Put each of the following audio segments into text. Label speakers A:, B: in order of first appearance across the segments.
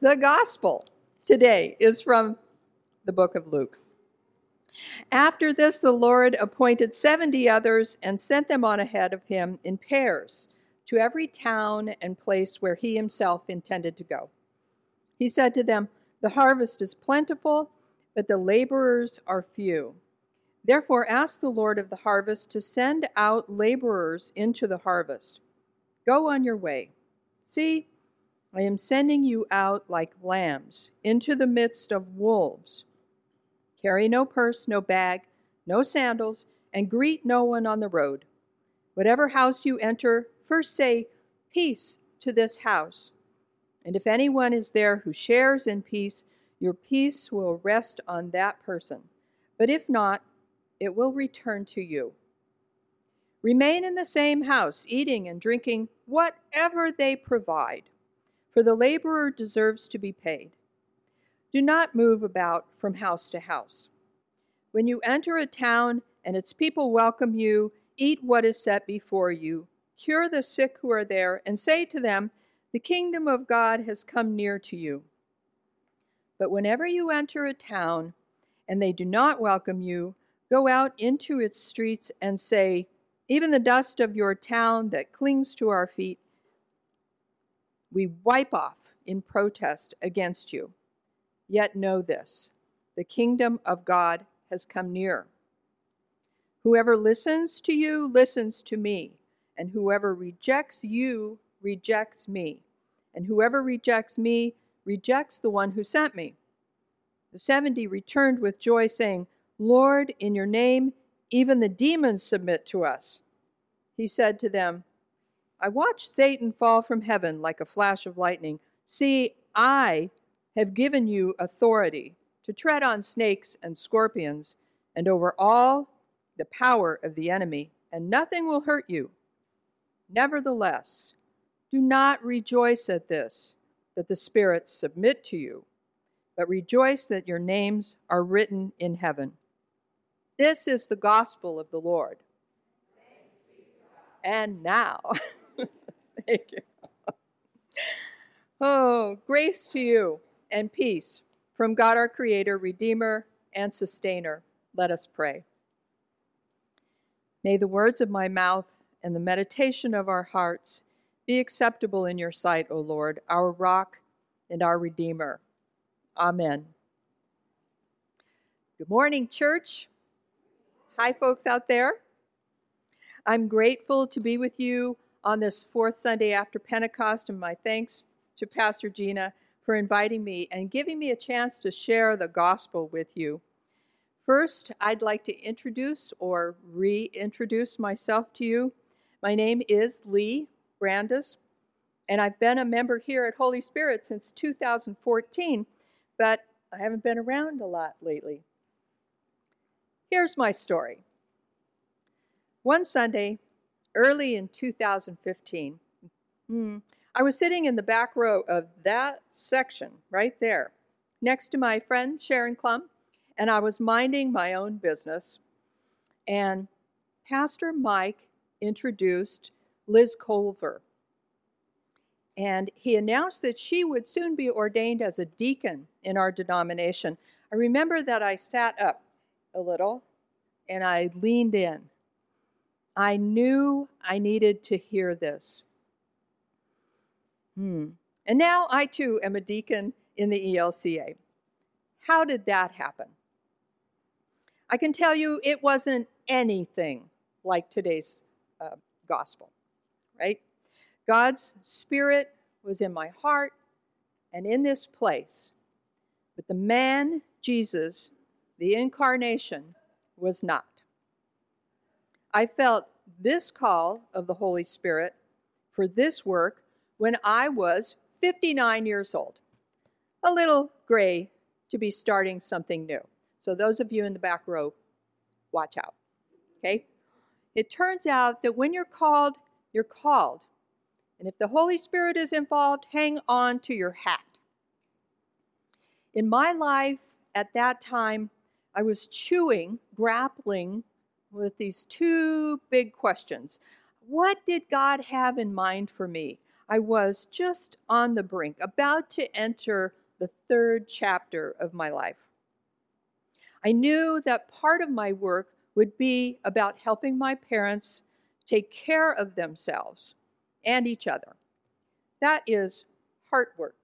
A: the gospel today is from the book of Luke. After this, the Lord appointed 70 others and sent them on ahead of him in pairs to every town and place where he himself intended to go. He said to them, The harvest is plentiful, but the laborers are few. Therefore, ask the Lord of the harvest to send out laborers into the harvest. Go on your way. See, I am sending you out like lambs into the midst of wolves. Carry no purse, no bag, no sandals, and greet no one on the road. Whatever house you enter, first say, Peace to this house. And if anyone is there who shares in peace, your peace will rest on that person. But if not, it will return to you. Remain in the same house, eating and drinking whatever they provide, for the laborer deserves to be paid. Do not move about from house to house. When you enter a town and its people welcome you, eat what is set before you, cure the sick who are there, and say to them, The kingdom of God has come near to you. But whenever you enter a town and they do not welcome you, go out into its streets and say, Even the dust of your town that clings to our feet, we wipe off in protest against you. Yet know this the kingdom of God has come near. Whoever listens to you listens to me, and whoever rejects you rejects me, and whoever rejects me rejects the one who sent me. The seventy returned with joy, saying, Lord, in your name, even the demons submit to us. He said to them, I watched Satan fall from heaven like a flash of lightning. See, I have given you authority to tread on snakes and scorpions and over all the power of the enemy, and nothing will hurt you. Nevertheless, do not rejoice at this, that the spirits submit to you, but rejoice that your names are written in heaven. This is the gospel of the Lord. And now, thank you. Oh, grace to you and peace from God our Creator, Redeemer, and Sustainer. Let us pray. May the words of my mouth and the meditation of our hearts be acceptable in your sight, O Lord, our rock and our Redeemer. Amen. Good morning, church. Hi, folks out there. I'm grateful to be with you on this fourth Sunday after Pentecost, and my thanks to Pastor Gina for inviting me and giving me a chance to share the gospel with you. First, I'd like to introduce or reintroduce myself to you. My name is Lee Brandis, and I've been a member here at Holy Spirit since 2014, but I haven't been around a lot lately. Here's my story. One Sunday, early in 2015, hmm, I was sitting in the back row of that section right there, next to my friend Sharon Clum, and I was minding my own business. And Pastor Mike introduced Liz Culver. And he announced that she would soon be ordained as a deacon in our denomination. I remember that I sat up a little and I leaned in. I knew I needed to hear this. Hmm. And now I too am a deacon in the ELCA. How did that happen? I can tell you it wasn't anything like today's uh, gospel, right? God's Spirit was in my heart and in this place. But the man, Jesus, the incarnation, was not. I felt this call of the Holy Spirit for this work when I was 59 years old. A little gray to be starting something new. So, those of you in the back row, watch out. Okay? It turns out that when you're called, you're called. And if the Holy Spirit is involved, hang on to your hat. In my life at that time, I was chewing, grappling with these two big questions. What did God have in mind for me? I was just on the brink, about to enter the third chapter of my life. I knew that part of my work would be about helping my parents take care of themselves and each other. That is heart work,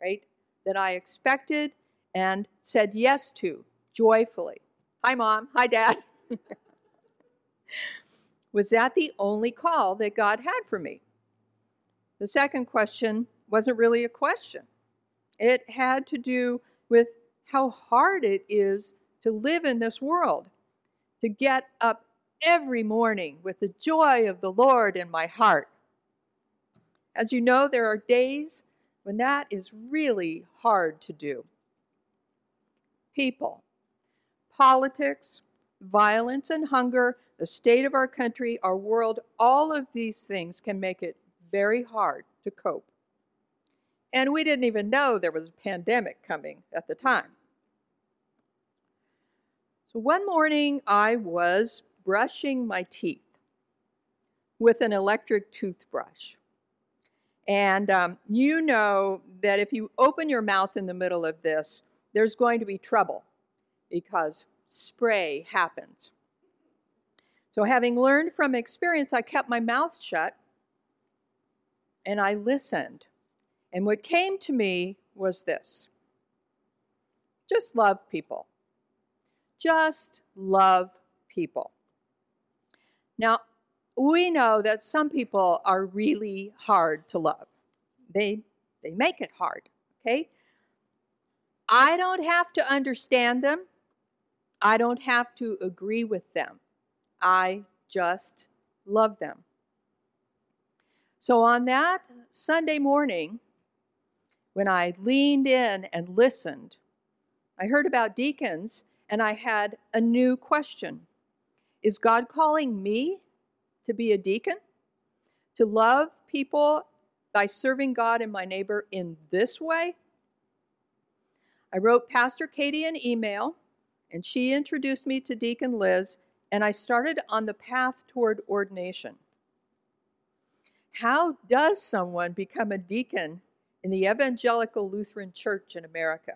A: right? That I expected and said yes to joyfully. Hi, mom. Hi, dad. Was that the only call that God had for me? The second question wasn't really a question. It had to do with how hard it is to live in this world, to get up every morning with the joy of the Lord in my heart. As you know, there are days when that is really hard to do. People, politics, violence, and hunger, the state of our country, our world, all of these things can make it very hard to cope. And we didn't even know there was a pandemic coming at the time. So one morning I was brushing my teeth with an electric toothbrush. And um, you know that if you open your mouth in the middle of this, there's going to be trouble because spray happens. So, having learned from experience, I kept my mouth shut and I listened. And what came to me was this just love people. Just love people. Now, we know that some people are really hard to love. They, they make it hard, okay? I don't have to understand them. I don't have to agree with them. I just love them. So on that Sunday morning, when I leaned in and listened, I heard about deacons and I had a new question Is God calling me to be a deacon? To love people by serving God and my neighbor in this way? I wrote Pastor Katie an email, and she introduced me to Deacon Liz, and I started on the path toward ordination. How does someone become a deacon in the Evangelical Lutheran Church in America?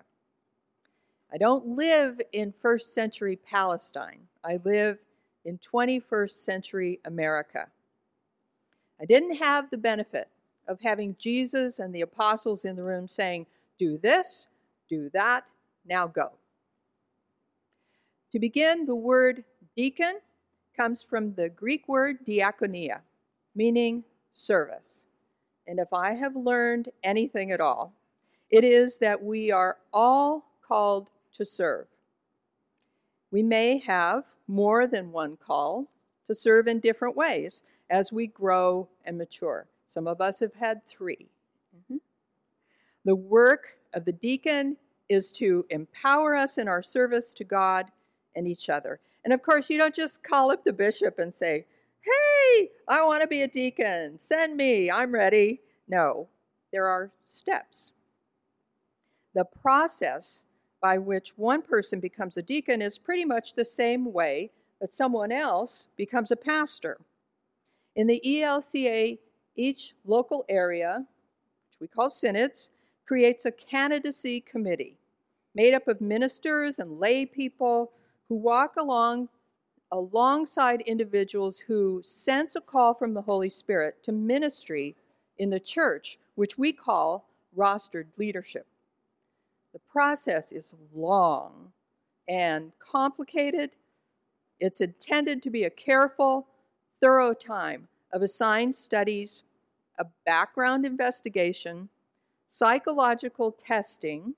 A: I don't live in first century Palestine. I live in 21st century America. I didn't have the benefit of having Jesus and the apostles in the room saying, Do this, do that, now go. To begin, the word deacon comes from the Greek word diakonia, meaning service. And if I have learned anything at all, it is that we are all called to serve. We may have more than one call to serve in different ways as we grow and mature. Some of us have had 3 mm-hmm. The work of the deacon is to empower us in our service to God and each other. And of course, you don't just call up the bishop and say, Hey, I want to be a deacon. Send me. I'm ready. No, there are steps. The process by which one person becomes a deacon is pretty much the same way that someone else becomes a pastor. In the ELCA, each local area, which we call synods, creates a candidacy committee made up of ministers and lay people who walk along alongside individuals who sense a call from the Holy Spirit to ministry in the church, which we call rostered leadership. The process is long and complicated. It's intended to be a careful, thorough time of assigned studies, a background investigation, psychological testing,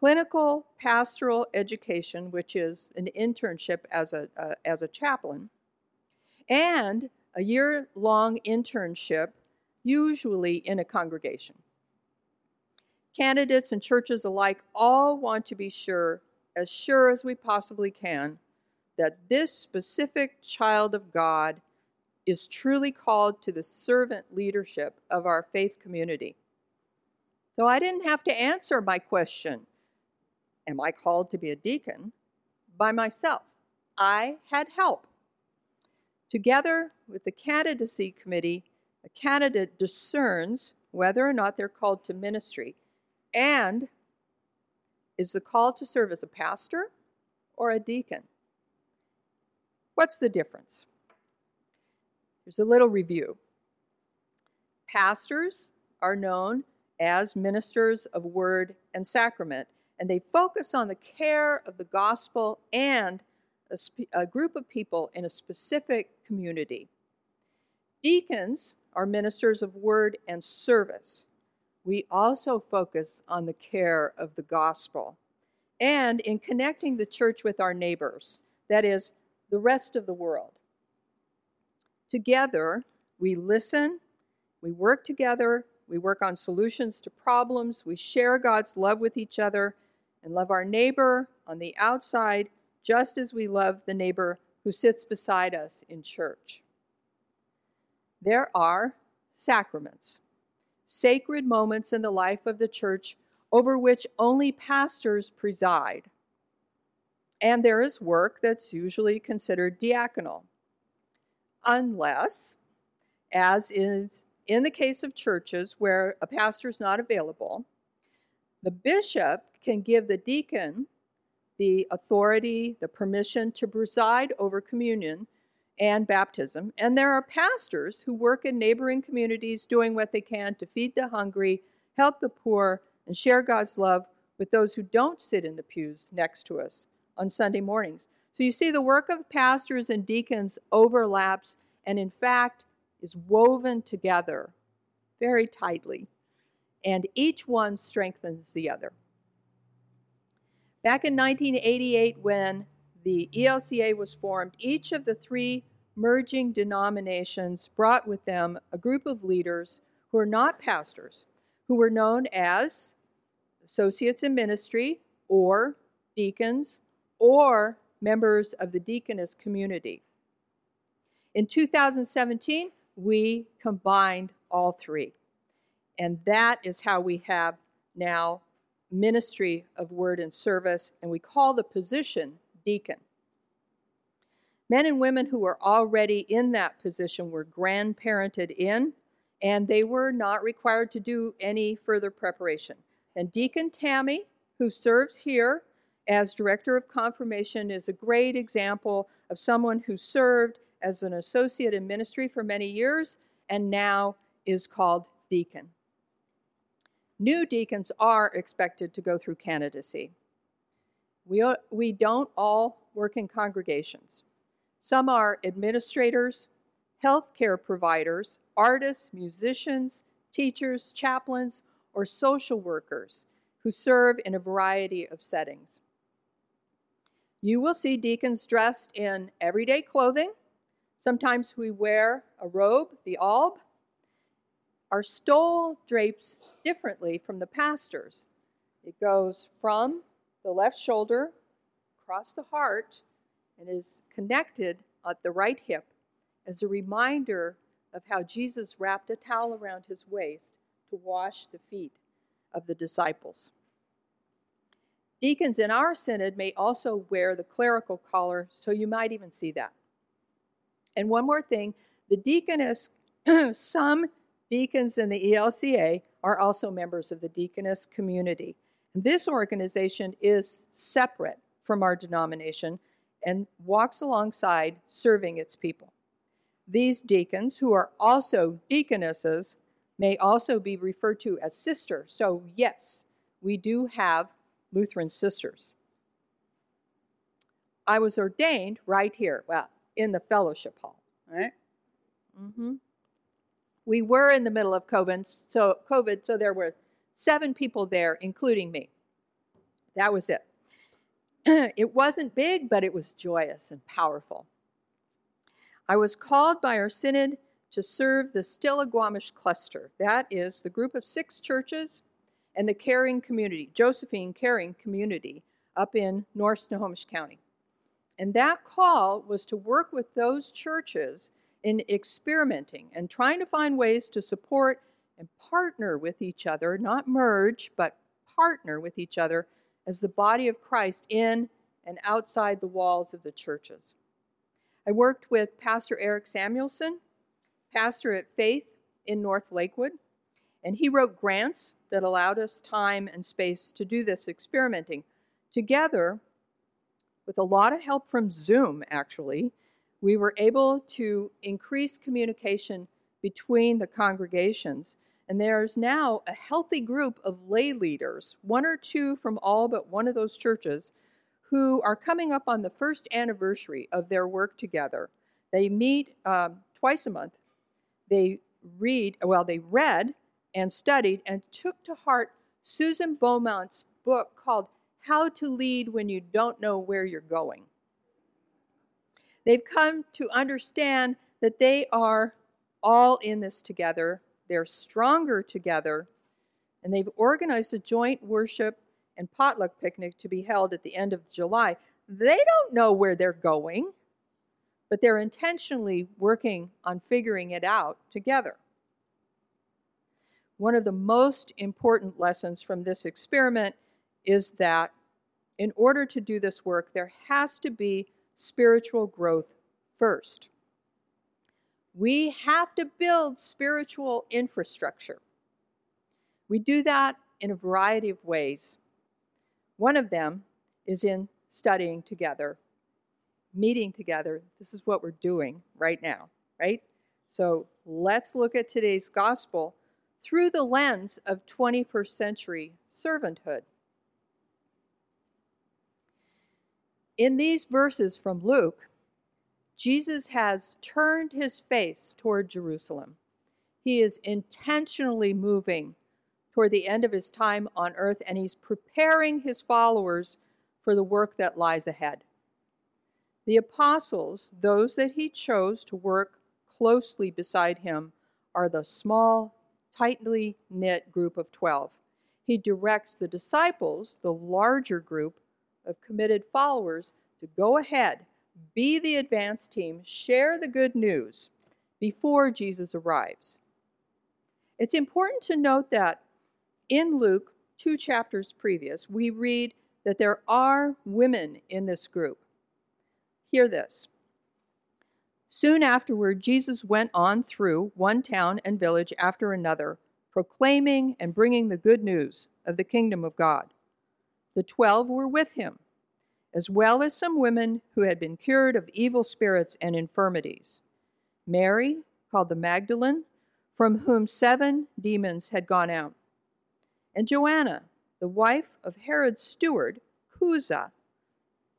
A: clinical pastoral education, which is an internship as a, uh, as a chaplain, and a year long internship, usually in a congregation. Candidates and churches alike all want to be sure, as sure as we possibly can, that this specific child of God is truly called to the servant leadership of our faith community. So I didn't have to answer my question, Am I called to be a deacon? by myself. I had help. Together with the candidacy committee, a candidate discerns whether or not they're called to ministry and is the call to serve as a pastor or a deacon. What's the difference? Here's a little review. Pastors are known as ministers of word and sacrament, and they focus on the care of the gospel and a, spe- a group of people in a specific community. Deacons are ministers of word and service. We also focus on the care of the gospel and in connecting the church with our neighbors, that is, the rest of the world. Together, we listen, we work together, we work on solutions to problems, we share God's love with each other, and love our neighbor on the outside just as we love the neighbor who sits beside us in church. There are sacraments, sacred moments in the life of the church over which only pastors preside. And there is work that's usually considered diaconal, unless, as is in the case of churches where a pastor is not available, the bishop can give the deacon the authority, the permission to preside over communion and baptism. And there are pastors who work in neighboring communities doing what they can to feed the hungry, help the poor, and share God's love with those who don't sit in the pews next to us on Sunday mornings. So you see, the work of pastors and deacons overlaps and, in fact, is woven together very tightly, and each one strengthens the other. Back in 1988, when the ELCA was formed, each of the three merging denominations brought with them a group of leaders who are not pastors, who were known as associates in ministry or deacons or members of the deaconess community. In 2017, we combined all three. And that is how we have now ministry of word and service, and we call the position deacon. Men and women who were already in that position were grandparented in, and they were not required to do any further preparation. And Deacon Tammy, who serves here as Director of Confirmation, is a great example of someone who served as an associate in ministry for many years and now is called deacon. New deacons are expected to go through candidacy. We, we don't all work in congregations. Some are administrators, healthcare providers, artists, musicians, teachers, chaplains, or social workers who serve in a variety of settings. You will see deacons dressed in everyday clothing. Sometimes we wear a robe, the alb, our stole drapes differently from the pastor's. It goes from the left shoulder across the heart and is connected at the right hip as a reminder of how Jesus wrapped a towel around his waist to wash the feet of the disciples. Deacons in our synod may also wear the clerical collar, so you might even see that. And one more thing the deaconess, some deacons in the ELCA are also members of the deaconess community. And this organization is separate from our denomination and walks alongside serving its people. These deacons, who are also deaconesses, may also be referred to as sister. So, yes, we do have Lutheran sisters. I was ordained right here, well, in the fellowship hall, right? Mm-hmm. We were in the middle of COVID, so COVID, so there were seven people there, including me. That was it. it wasn't big, but it was joyous and powerful. I was called by our synod to serve the Stillaguamish cluster. That is the group of six churches and the caring community, Josephine Caring Community, up in North Snohomish County. And that call was to work with those churches in experimenting and trying to find ways to support and partner with each other, not merge, but partner with each other as the body of Christ in and outside the walls of the churches. I worked with Pastor Eric Samuelson, pastor at Faith in North Lakewood, and he wrote grants that allowed us time and space to do this experimenting. Together, with a lot of help from Zoom, actually, we were able to increase communication between the congregations. And there's now a healthy group of lay leaders, one or two from all but one of those churches, who are coming up on the first anniversary of their work together. They meet um, twice a month. They read, well, they read and studied and took to heart Susan Beaumont's book called How to Lead When You Don't Know Where You're Going. They've come to understand that they are all in this together, they're stronger together, and they've organized a joint worship and potluck picnic to be held at the end of July. They don't know where they're going, but they're intentionally working on figuring it out together. One of the most important lessons from this experiment is that in order to do this work, there has to be spiritual growth first. We have to build spiritual infrastructure. We do that in a variety of ways. One of them is in studying together, meeting together. This is what we're doing right now, right? So let's look at today's gospel through the lens of 21st century servanthood. In these verses from Luke, Jesus has turned his face toward Jerusalem. He is intentionally moving toward the end of his time on earth, and he's preparing his followers for the work that lies ahead. The apostles, those that he chose to work closely beside him, are the small, tightly knit group of 12. He directs the disciples, the larger group of committed followers, to go ahead be the advance team, share the good news before Jesus arrives. It's important to note that in Luke, two chapters previous, we read that there are women in this group. Hear this. Soon afterward, Jesus went on through one town and village after another, proclaiming and bringing the good news of the kingdom of God. The twelve were with him as well as some women who had been cured of evil spirits and infirmities. Mary, called the Magdalene, from whom seven demons had gone out, and Joanna, the wife of Herod's steward, Chuza,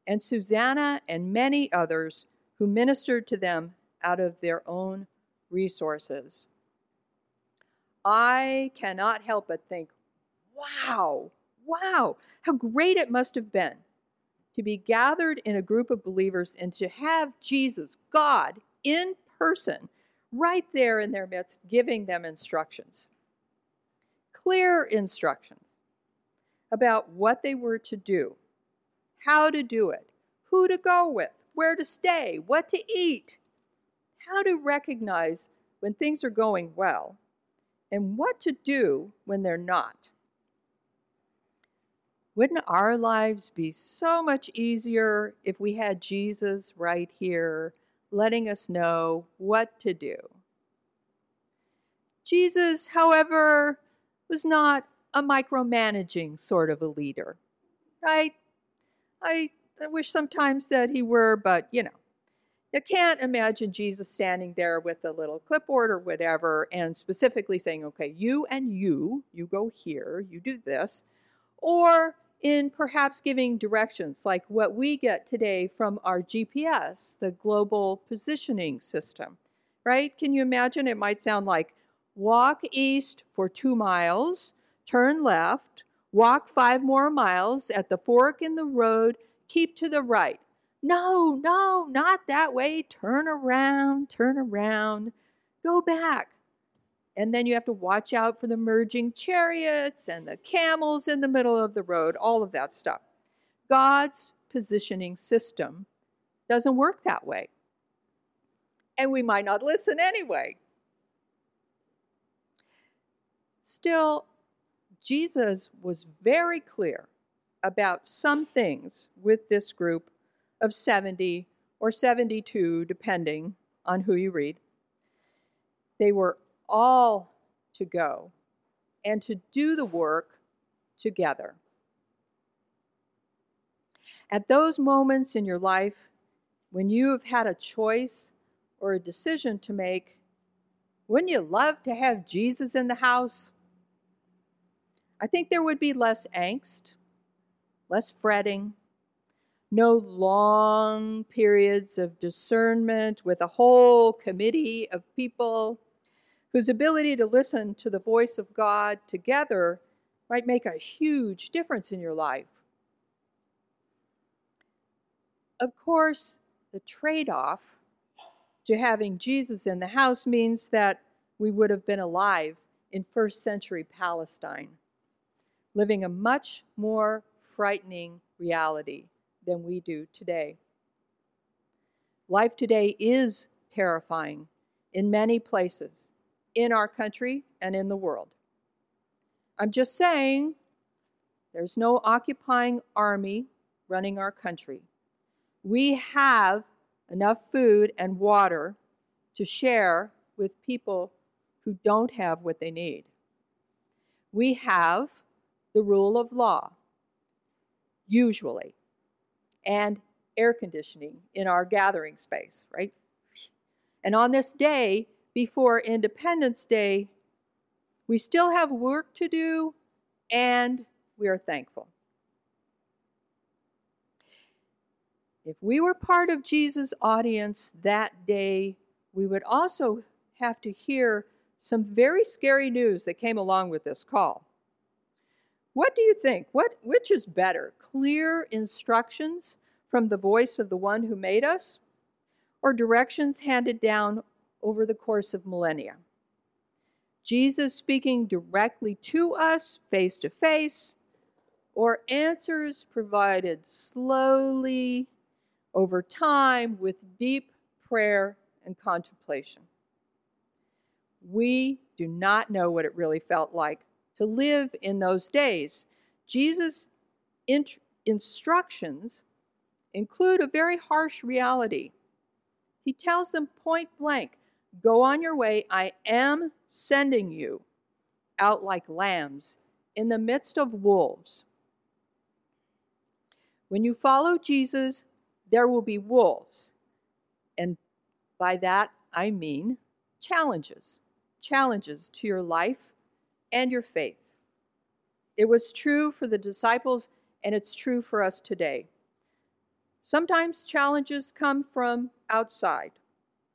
A: and Susanna, and many others who ministered to them out of their own resources. I cannot help but think, wow, wow, how great it must have been to be gathered in a group of believers and to have Jesus, God, in person, right there in their midst, giving them instructions. Clear instructions about what they were to do, how to do it, who to go with, where to stay, what to eat, how to recognize when things are going well, and what to do when they're not. Wouldn't our lives be so much easier if we had Jesus right here letting us know what to do? Jesus, however, was not a micromanaging sort of a leader, right? I, I wish sometimes that he were, but you know, you can't imagine Jesus standing there with a little clipboard or whatever and specifically saying, okay, you and you, you go here, you do this. Or in perhaps giving directions like what we get today from our GPS, the global positioning system, right? Can you imagine? It might sound like walk east for two miles, turn left, walk five more miles at the fork in the road, keep to the right. No, no, not that way. Turn around, turn around, go back. And then you have to watch out for the merging chariots and the camels in the middle of the road, all of that stuff. God's positioning system doesn't work that way. And we might not listen anyway. Still, Jesus was very clear about some things with this group of 70 or 72, depending on who you read. They were all to go and to do the work together. At those moments in your life when you have had a choice or a decision to make, wouldn't you love to have Jesus in the house? I think there would be less angst, less fretting, no long periods of discernment with a whole committee of people whose ability to listen to the voice of God together might make a huge difference in your life. Of course, the trade off to having Jesus in the house means that we would have been alive in first century Palestine, living a much more frightening reality than we do today. Life today is terrifying in many places, in our country and in the world. I'm just saying there's no occupying army running our country. We have enough food and water to share with people who don't have what they need. We have the rule of law, usually, and air conditioning in our gathering space, right? And on this day, before Independence Day, we still have work to do and we are thankful. If we were part of Jesus' audience that day, we would also have to hear some very scary news that came along with this call. What do you think? What, which is better, clear instructions from the voice of the one who made us, or directions handed down over the course of millennia? Jesus speaking directly to us face to face, or answers provided slowly over time with deep prayer and contemplation. We do not know what it really felt like to live in those days. Jesus' int- instructions include a very harsh reality. He tells them point blank Go on your way, I am sending you out like lambs in the midst of wolves. When you follow Jesus, there will be wolves. And by that, I mean challenges, challenges to your life and your faith. It was true for the disciples, and it's true for us today. Sometimes challenges come from outside.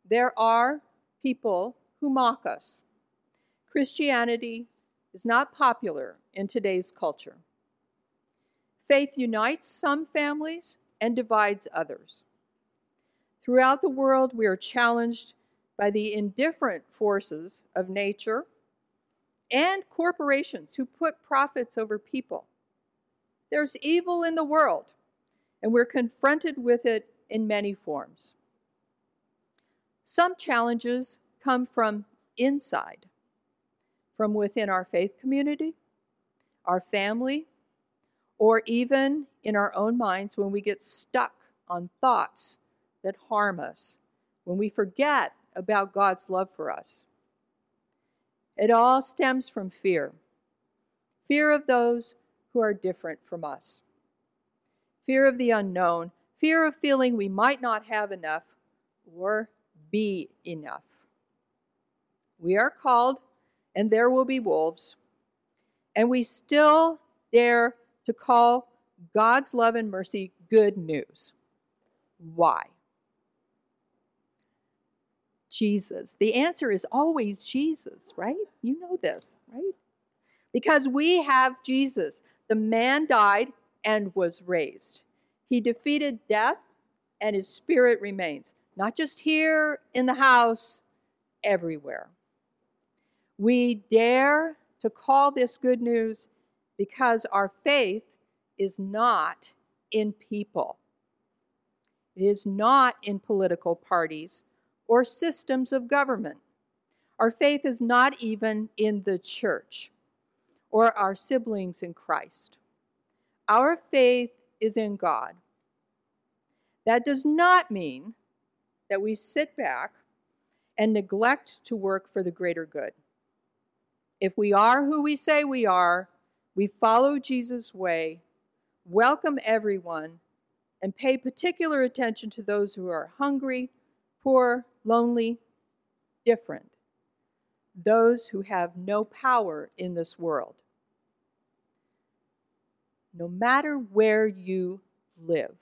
A: There are people who mock us. Christianity is not popular in today's culture. Faith unites some families and divides others. Throughout the world, we are challenged by the indifferent forces of nature and corporations who put profits over people. There's evil in the world, and we're confronted with it in many forms. Some challenges come from inside, from within our faith community, our family, or even in our own minds when we get stuck on thoughts that harm us, when we forget about God's love for us. It all stems from fear. Fear of those who are different from us, fear of the unknown, fear of feeling we might not have enough or be enough. We are called, and there will be wolves, and we still dare to call God's love and mercy good news. Why? Jesus. The answer is always Jesus, right? You know this, right? Because we have Jesus. The man died and was raised. He defeated death and his spirit remains, not just here in the house, everywhere. We dare to call this good news because our faith is not in people. It is not in political parties or systems of government. Our faith is not even in the church or our siblings in Christ. Our faith is in God. That does not mean that we sit back and neglect to work for the greater good. If we are who we say we are, we follow Jesus' way, welcome everyone, and pay particular attention to those who are hungry, poor, lonely, different, those who have no power in this world. No matter where you live,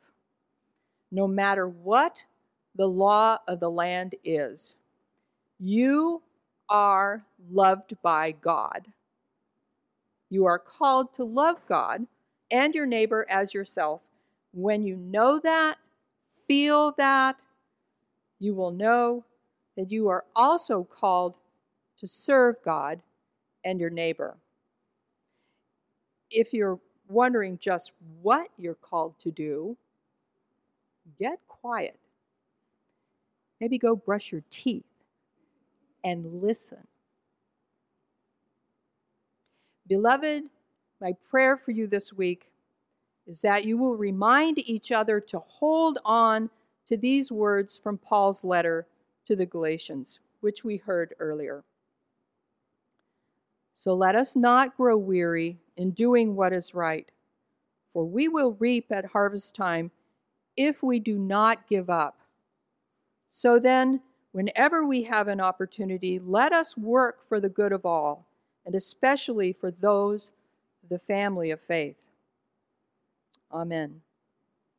A: no matter what the law of the land is, you are loved by God. You are called to love God and your neighbor as yourself. When you know that, feel that, you will know that you are also called to serve God and your neighbor. If you're wondering just what you're called to do, get quiet. Maybe go brush your teeth and listen. Beloved, my prayer for you this week is that you will remind each other to hold on to these words from Paul's letter to the Galatians, which we heard earlier. So let us not grow weary in doing what is right, for we will reap at harvest time if we do not give up. So then, whenever we have an opportunity, let us work for the good of all, and especially for those of the family of faith. Amen.